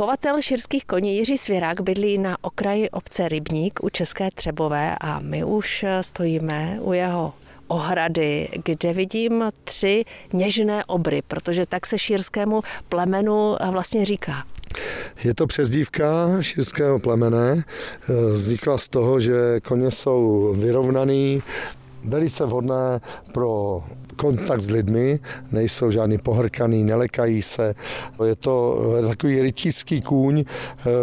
Chovatel širských koní Jiří Svěrák bydlí na okraji obce Rybník u České Třebové a my už stojíme u jeho ohrady, kde vidím tři něžné obry, protože tak se šírskému plemenu vlastně říká. Je to přezdívka šírského plemene. Vznikla z toho, že koně jsou vyrovnaný, velice vhodné pro kontakt s lidmi, nejsou žádný pohrkaný, nelekají se. Je to takový rytířský kůň,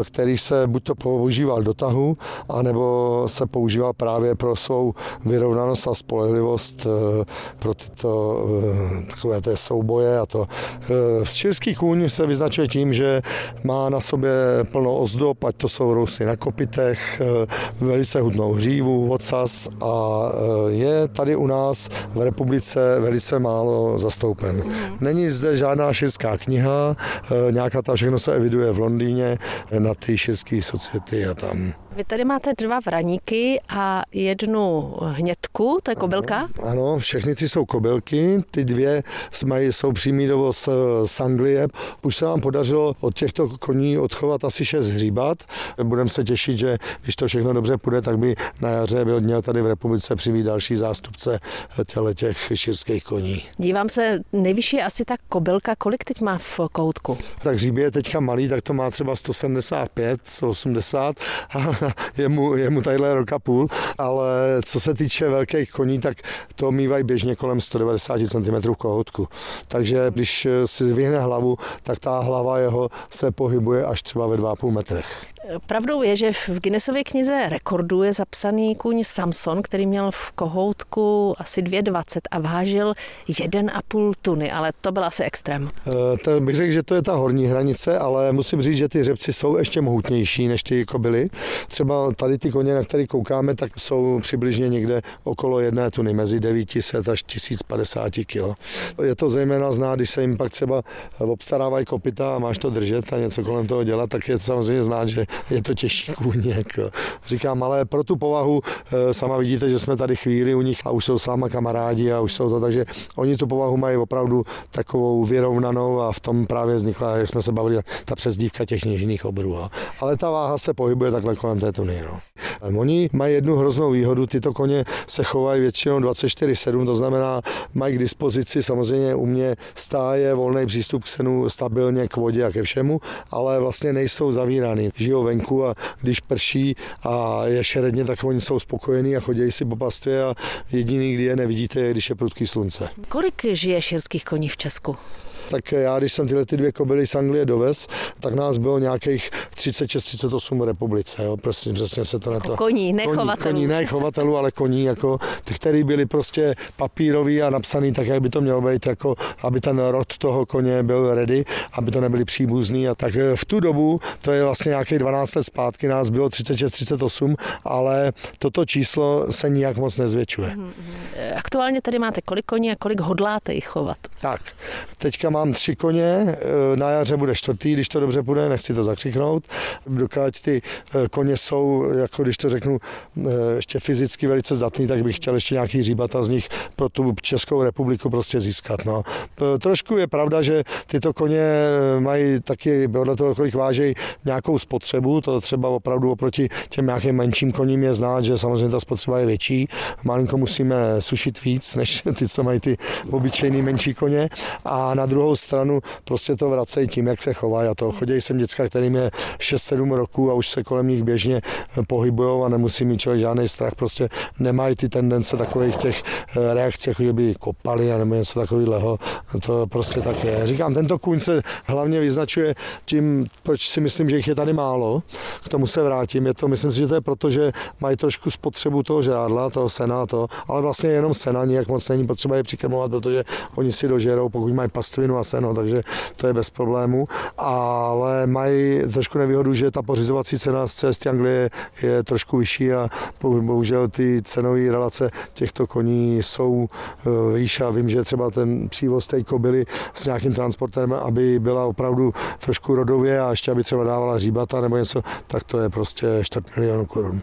který se buď to používal do tahu, anebo se používal právě pro svou vyrovnanost a spolehlivost eh, pro tyto eh, takové té souboje a to. Eh, širský kůň se vyznačuje tím, že má na sobě plno ozdob, ať to jsou rousy na kopitech, velice hudnou hřívu, ocas a je tady u nás v republice velice málo zastoupen. Není zde žádná širská kniha, eh, nějaká ta všechno se eviduje v Londýně na ty širské society a tam. Vy tady máte dva vraníky a jednu hnědku, to je kobylka? Ano, ano všechny tři jsou kobylky, ty dvě mají, jsou přímý dovoz z Anglie. Už se nám podařilo od těchto koní odchovat asi šest hříbat. Budeme se těšit, že když to všechno dobře půjde, tak by na jaře byl měl tady v republice přivít další zástupce těle těch širských koní. Dívám se, nejvyšší je asi ta kobylka, kolik teď má v koutku? Tak hříbě je teďka malý, tak to má třeba 175, 180 je mu, je mu tadyhle roka půl, ale co se týče velkých koní, tak to mývají běžně kolem 190 cm kohoutku. Takže když si vyhne hlavu, tak ta hlava jeho se pohybuje až třeba ve 2,5 metrech. Pravdou je, že v Guinnessově knize rekordů je zapsaný kůň Samson, který měl v kohoutku asi 2,20 a vážil 1,5 tuny, ale to byl asi extrém. E, to bych řekl, že to je ta horní hranice, ale musím říct, že ty řepci jsou ještě mohutnější než ty kobily. Třeba tady ty koně, na které koukáme, tak jsou přibližně někde okolo jedné tuny, mezi 900 až 1050 kg. Je to zejména zná, když se jim pak třeba obstarávají kopita a máš to držet a něco kolem toho dělat, tak je to samozřejmě znát, že je to těžší kůň. Jako. Říkám, ale pro tu povahu eh, sama vidíte, že jsme tady chvíli u nich a už jsou s váma kamarádi a už jsou to, takže oni tu povahu mají opravdu takovou vyrovnanou a v tom právě vznikla, jak jsme se bavili, ta přezdívka těch něžných obrů. Ale ta váha se pohybuje takhle kolem té tuny. No. Oni mají jednu hroznou výhodu, tyto koně se chovají většinou 24-7, to znamená, mají k dispozici samozřejmě u mě stáje, volný přístup k senu stabilně k vodě a ke všemu, ale vlastně nejsou zavíraný. Žijou venku a když prší a je šeredně, tak oni jsou spokojení a chodí si po pastvě a jediný, kdy je nevidíte, je, když je prudký slunce. Kolik žije širských koní v Česku? Tak já, když jsem tyhle ty dvě kobily z Anglie dovez, tak nás bylo nějakých 36-38 v republice. Jo. Prostě přesně se to na to... Koní, ne koní, chovatelů. Koní, ne chovatelů, ale koní, jako ty, který byli prostě papírový a napsaný tak, jak by to mělo být, jako aby ten rod toho koně byl ready, aby to nebyli příbuzní. A tak v tu dobu, to je vlastně nějakých 12 let zpátky, nás bylo 36-38, ale toto číslo se nijak moc nezvětšuje. Mm-hmm. Aktuálně tady máte kolik koní a kolik hodláte jich chovat? Tak, teďka mám tři koně, e, na jaře bude čtvrtý, když to dobře půjde, nechci to zakřiknout. Dokud ty e, koně jsou, jako když to řeknu, e, ještě fyzicky velice zdatný, tak bych chtěl ještě nějaký říbata z nich pro tu Českou republiku prostě získat. No. Trošku je pravda, že tyto koně mají taky, podle toho, kolik vážejí, nějakou spotřebu, to třeba opravdu oproti těm nějakým menším koním je znát, že samozřejmě ta spotřeba je větší. Malinko musíme sušit víc, než ty, co mají ty obyčejný menší koně. A na druhou druhou stranu prostě to vracejí tím, jak se chovají a to. Chodí sem děcka, kterým je 6-7 roků a už se kolem nich běžně pohybují a nemusí mít člověk žádný strach, prostě nemají ty tendence takových těch eh, reakcí, jako že by kopali a nebo něco takového. To prostě tak je. Říkám, tento kůň se hlavně vyznačuje tím, proč si myslím, že jich je tady málo. K tomu se vrátím. Je to, myslím si, že to je proto, že mají trošku spotřebu toho žádla, toho sena, to, ale vlastně jenom sena, nijak moc není potřeba je přikrmovat, protože oni si dožerou, pokud mají pastvinu a seno, takže to je bez problému. Ale mají trošku nevýhodu, že ta pořizovací cena z cesty Anglie je trošku vyšší a bohužel ty cenové relace těchto koní jsou eh, výš a vím, že třeba ten přívoz té kobily s nějakým transportem, aby byla opravdu trošku rodově a ještě aby třeba dávala říbata nebo něco, tak to je prostě čtvrt milionu korun.